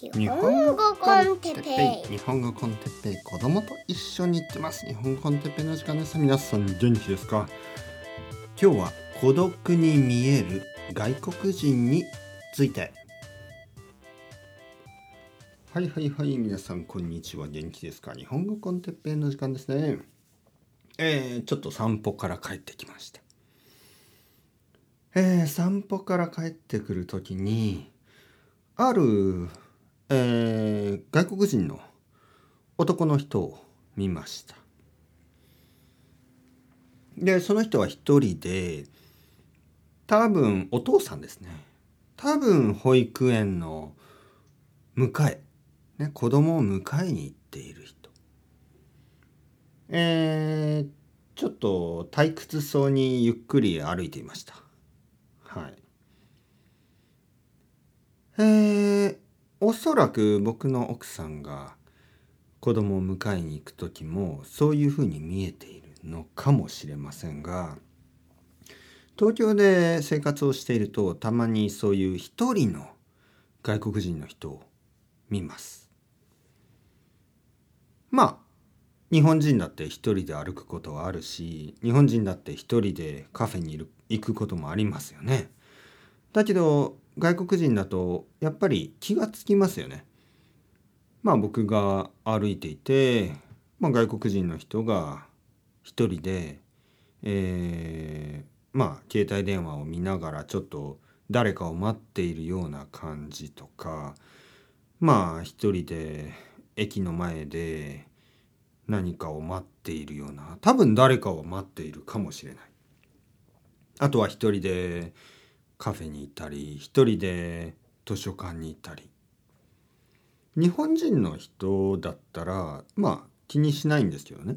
日本語コンテッペイ。日本語コンテッペイ。子供と一緒に行ってます。日本語コンテッペイの時間です皆さん元気ですか？今日は孤独に見える外国人について。はいはいはい皆さんこんにちは。元気ですか？日本語コンテッペイの時間ですね。えー、ちょっと散歩から帰ってきました。えー、散歩から帰ってくる時にあるえー、外国人の男の人を見ました。でその人は一人で多分お父さんですね。多分保育園の迎え、ね、子供を迎えに行っている人。えー、ちょっと退屈そうにゆっくり歩いていました。はい。えーおそらく僕の奥さんが子供を迎えに行く時もそういうふうに見えているのかもしれませんが東京で生活をしているとたまにそういう一人の外国人の人を見ます。まあ日本人だって一人で歩くことはあるし日本人だって一人でカフェに行くこともありますよね。だけど外国人だとやっぱり気がつきますよね。まあ僕が歩いていて、まあ、外国人の人が一人で、えー、まあ携帯電話を見ながらちょっと誰かを待っているような感じとかまあ一人で駅の前で何かを待っているような多分誰かを待っているかもしれない。あとは一人でカフェに行ったり一人で図書館に行ったり。日本人の人だったらまあ気にしないんですけどね。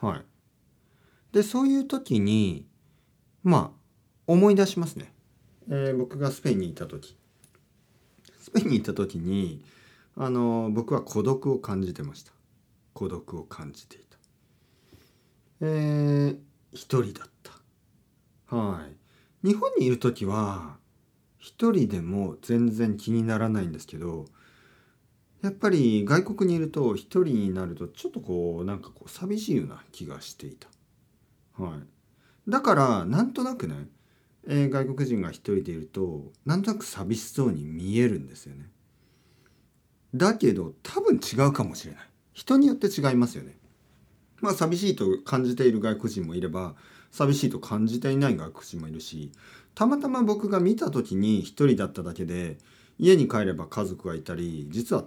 はい。でそういう時にまあ思い出しますね、えー、僕がスペインに行った時。スペインに行った時にあの僕は孤独を感じてました。孤独を感じていた。えー、一人だった。はい。日本にいる時は一人でも全然気にならないんですけどやっぱり外国にいると一人になるとちょっとこうなんかこう寂しいような気がしていた。はい、だからなんとなくね、えー、外国人が一人でいるとなんとなく寂しそうに見えるんですよね。だけど多分違うかもしれない。人によって違いますよね。まあ寂しいと感じている外国人もいれば寂しいと感じていない外国人もいるしたまたま僕が見た時に一人だっただけで家に帰れば家族がいたり実は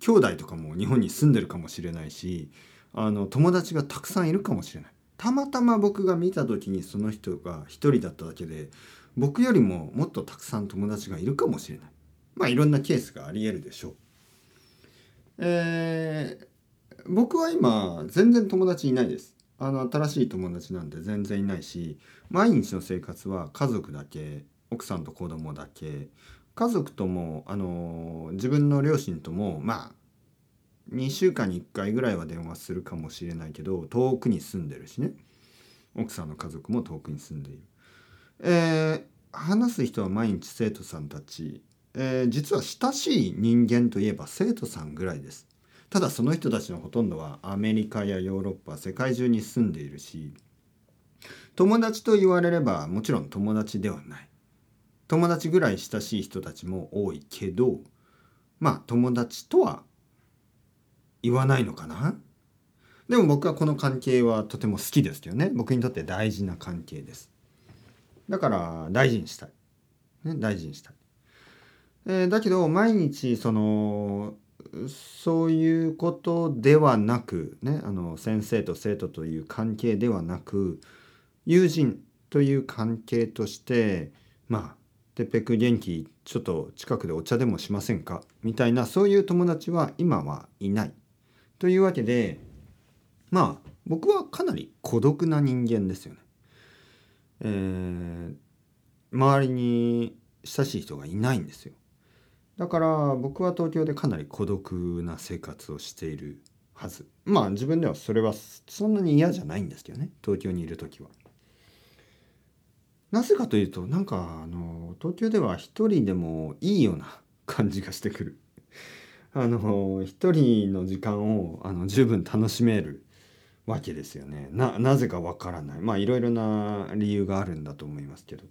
兄弟とかも日本に住んでるかもしれないしあの友達がたくさんいるかもしれないたまたま僕が見た時にその人が一人だっただけで僕よりももっとたくさん友達がいるかもしれないまあいろんなケースがありえるでしょう。えー、僕は今全然友達いないです。あの新しい友達なんて全然いないし毎日の生活は家族だけ奥さんと子供だけ家族ともあの自分の両親ともまあ2週間に1回ぐらいは電話するかもしれないけど遠くに住んでるしね奥さんの家族も遠くに住んでいる。えー、話す人は毎日生徒さんたち、えー、実は親しい人間といえば生徒さんぐらいです。ただその人たちのほとんどはアメリカやヨーロッパ世界中に住んでいるし友達と言われればもちろん友達ではない。友達ぐらい親しい人たちも多いけどまあ友達とは言わないのかな？でも僕はこの関係はとても好きですけどね。僕にとって大事な関係です。だから大事にしたい、ね、大事にしたい、えー、だけど毎日そのそういうことではなく、ね、あの先生と生徒という関係ではなく友人という関係としてまあ「てっぺく元気ちょっと近くでお茶でもしませんか?」みたいなそういう友達は今はいない。というわけでまあ僕はかなり孤独な人間ですよね。えー、周りに親しい人がいないんですよ。だから僕は東京でかなり孤独な生活をしているはずまあ自分ではそれはそんなに嫌じゃないんですけどね東京にいる時は。なぜかというとなんかあの東京では一人でもいいような感じがしてくる。あの一人の時間をあの十分楽しめるわけですよね。なぜかわからないまあいろいろな理由があるんだと思いますけど。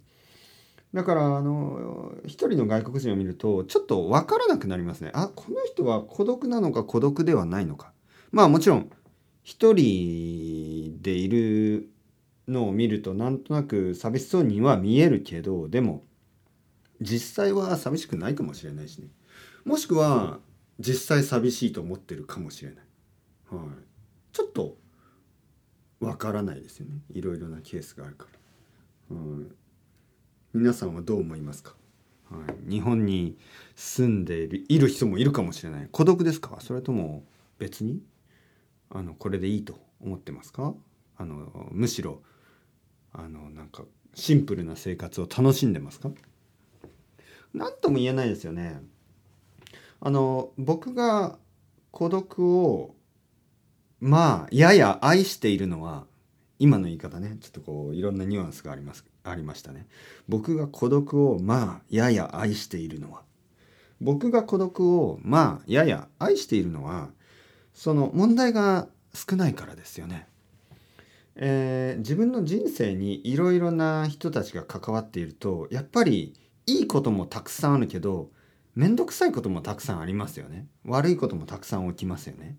だからあの一人の外国人を見るとちょっと分からなくなりますね。あこの人は孤独なのか孤独ではないのか。まあもちろん一人でいるのを見るとなんとなく寂しそうには見えるけどでも実際は寂しくないかもしれないしね。もしくは実際寂しいと思ってるかもしれない。はい、ちょっとわからないですよねいろいろなケースがあるから。うん皆さんはどう思いますか、はい、日本に住んでいるいる人もいるかもしれない。孤独ですか？それとも別に？あのこれでいいと思ってますか？あのむしろあのなんかシンプルな生活を楽しんでますか？何とも言えないですよね。あの僕が孤独をまあやや愛しているのは今の言い方ね。ちょっとこういろんなニュアンスがあります。ありましたね僕が孤独をまあやや愛しているのは僕が孤独をまあやや愛しているのはその問題が少ないからですよね。えー、自分の人生にいろいろな人たちが関わっているとやっぱりいいこともたくさんあるけど面倒くさいこともたくさんありますよね悪いこともたくさん起きますよね。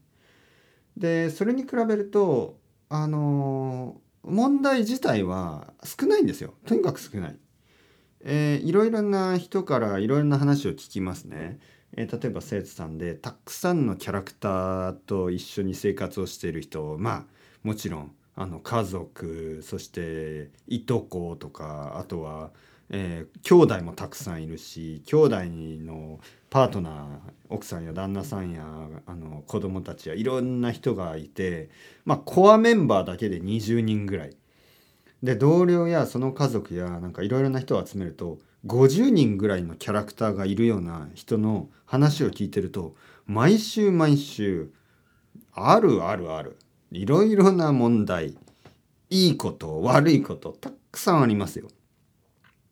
でそれに比べるとあの問題自体は少ないんですよとにかく少ない。えー、いろいろな人からいろいろな話を聞きますね。えー、例えば生徒さんでたくさんのキャラクターと一緒に生活をしている人まあもちろんあの家族そしていとことかあとはえー、兄弟もたくさんいるし兄弟のパートナー奥さんや旦那さんやあの子供たちやいろんな人がいてまあコアメンバーだけで20人ぐらいで同僚やその家族やなんかいろいろな人を集めると50人ぐらいのキャラクターがいるような人の話を聞いてると毎週毎週あるあるあるいろいろな問題いいこと悪いことたくさんありますよ。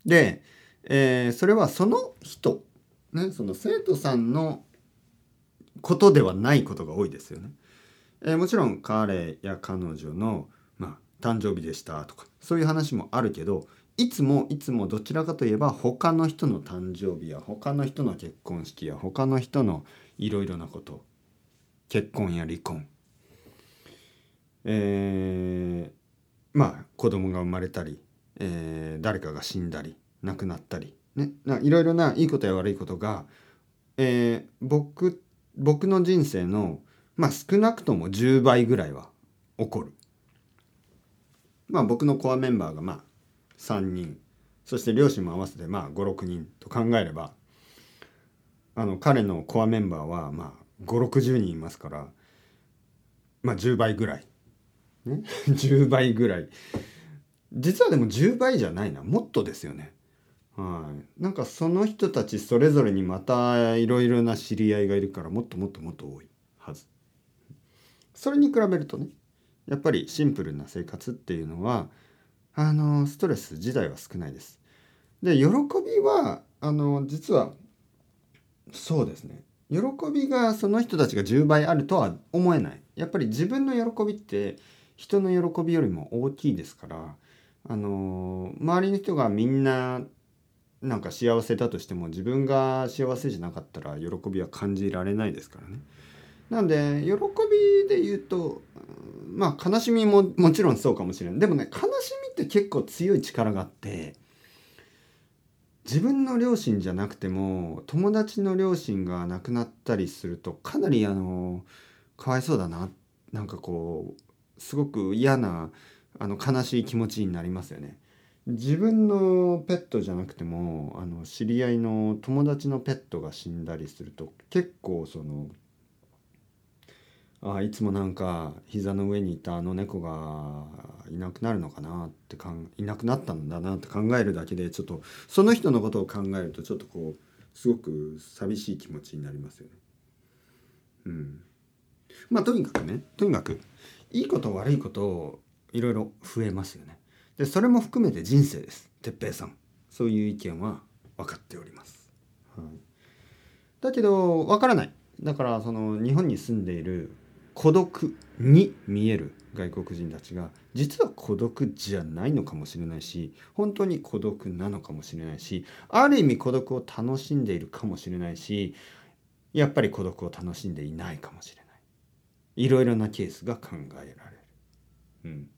で、えー、それはその人、ね、その生徒さんのことではないことが多いですよね。えー、もちろん彼や彼女の、まあ、誕生日でしたとかそういう話もあるけどいつもいつもどちらかといえば他の人の誕生日や他の人の結婚式や他の人のいろいろなこと結婚や離婚えー、まあ子供が生まれたりえー、誰かが死んだり亡くなったりね。いろいろないいことや悪いことが、えー、僕僕の人生のまあ少なくとも10倍ぐらいは起こる。まあ僕のコアメンバーがまあ3人。そして両親も合わせてまあ56人と考えればあの彼のコアメンバーはまあ560人いますからまあ10倍ぐらい、ね、10倍ぐらい。実はでも10倍じゃないなもっとですよね。はい、なんかその人たちそれぞれにまたいろいろな知り合いがいるからもっともっともっと多いはず。それに比べるとねやっぱりシンプルな生活っていうのはあのストレス自体は少ないです。で喜びはあの実はそうですね喜びがその人たちが10倍あるとは思えない。やっぱり自分の喜びって人の喜びよりも大きいですからあの周りの人がみんななんか幸せだとしても自分が幸せじゃなかったら喜びは感じられないですからね。なんで喜びで言うとまあ悲しみももちろんそうかもしれないでもね悲しみって結構強い力があって自分の両親じゃなくても友達の両親が亡くなったりするとかなりあのかわいそうだななんかこうすごく嫌なあの悲しい気持ちになりますよね。自分のペットじゃなくてもあの知り合いの友達のペットが死んだりすると結構そのあいつもなんか膝の上にいたあの猫がいなくなるのかなってかんいなくなったんだなって考えるだけでちょっとその人のことを考えるとちょっとこうすごく寂しい気持ちになりますよね。うん。まあとにかくねとにかくいいこと悪いことをいろいろ増えますよね。でそれも含めて人生です哲平さんそういう意見は分かっております。はい、だけど分からないだからその日本に住んでいる孤独に見える外国人たちが実は孤独じゃないのかもしれないし本当に孤独なのかもしれないしある意味孤独を楽しんでいるかもしれないしやっぱり孤独を楽しんでいないかもしれないいろいろなケースが考えられる。うん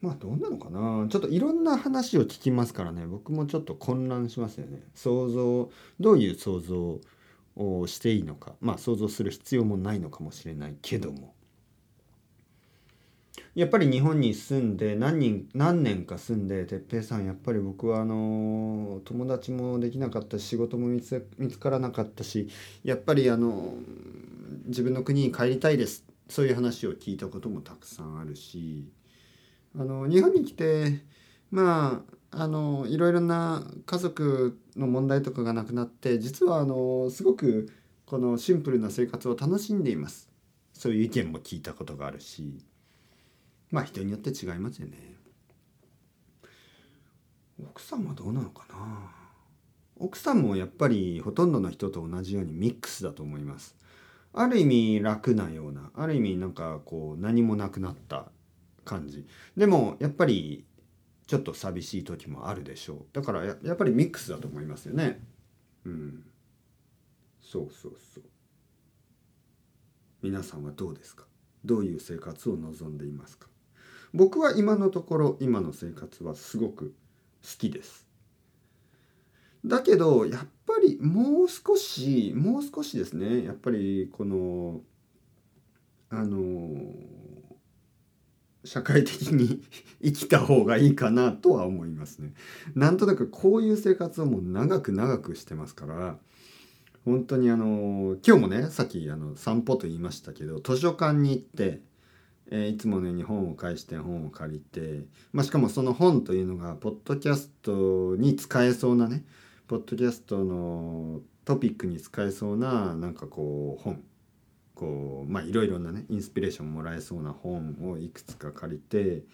まあどうなのかな。ちょっといろんな話を聞きますからね。僕もちょっと混乱しますよね。想像どういう想像をしていいのか。まあ想像する必要もないのかもしれないけども。やっぱり日本に住んで何人何年か住んで哲平さんやっぱり僕はあの友達もできなかったし仕事も見つ見つからなかったしやっぱりあの自分の国に帰りたいです。そういう話を聞いたこともたくさんあるし。あの日本に来てまああのいろいろな家族の問題とかがなくなって実はあのすごくこのシンプルな生活を楽しんでいます。そういう意見も聞いたことがあるしまあ人によって違いますよね。奥さんはどうなのかな？奥さんもやっぱりほとんどの人と同じようにミックスだと思います。ある意味楽なようなある意味なんかこう何もなくなった感じ。でもやっぱりちょっと寂しい時もあるでしょう。だからややっぱりミックスだと思いますよね。うん。そうそうそう。皆さんはどうですか？どういう生活を望んでいますか？僕は今のところ今の生活はすごく好きです。だけどやっぱりもう少しもう少しですね。やっぱりこのあの社会的に 生きた方がいいかなとは思いますね。なんとなくこういう生活をもう長く長くしてますから本当にあの今日もねさっきあの散歩と言いましたけど図書館に行って、えー、いつものように本を返して本を借りて、まあ、しかもその本というのがポッドキャストに使えそうなねポッドキャストのトピックに使えそうななんかこう本こうまあいろいろなねインスピレーションもらえそうな本をいくつか借りて、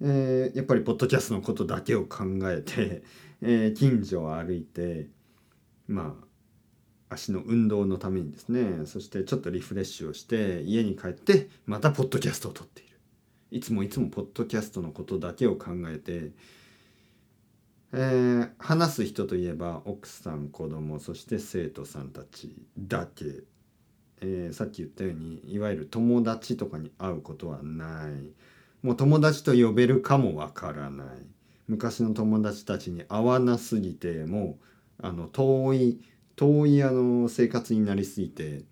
えー、やっぱりポッドキャストのことだけを考えて、えー、近所を歩いてまあ足の運動のためにですねそしてちょっとリフレッシュをして家に帰ってまたポッドキャストを撮っている。いつもいつもポッドキャストのことだけを考えてえー、話す人といえば奥さん子供そして生徒さんたちだけ、えー、さっき言ったようにいわゆる友達とかに会うことはない。もう友達と呼べるかもわからない。昔の友達たちに会わなすぎてもうあの遠い遠いあの生活になりすぎて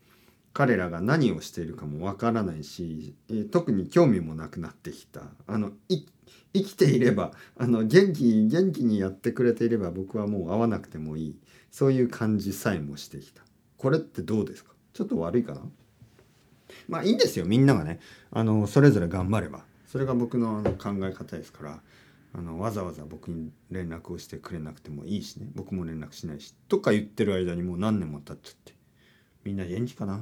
彼らが何をしているかもわからないし、えー、特に興味もなくなってきた。あの生きていればあの元気元気にやってくれていれば僕はもう会わなくてもいい。そういう感じさえもしてきた。これってどうですか？ちょっと悪いかな。まあいいんですよみんながね。あのそれぞれ頑張れば。それが僕の考え方ですから。あのわざわざ僕に連絡をしてくれなくてもいいしね。僕も連絡しないし。とか言ってる間にもう何年も経っちゃって。みんな元気かな？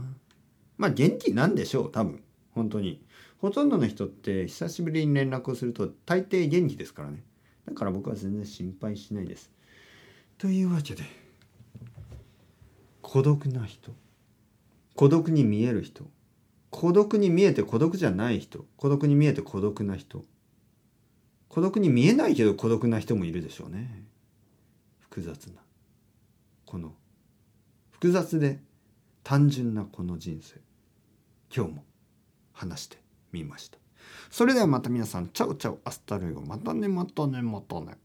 まあ元気なんでしょう多分。本当に。ほとんどの人って久しぶりに連絡をすると大抵元気ですからね。だから僕は全然心配しないです。というわけで孤独な人。孤独に見える人。孤独に見えて孤独じゃない人。孤独に見えて孤独な人。孤独に見えないけど孤独な人もいるでしょうね。複雑な。この。複雑で単純なこの人生。今日も話してみました。それではまた皆さん、チャウチャウアスタルイゴ。またね、またね、またね。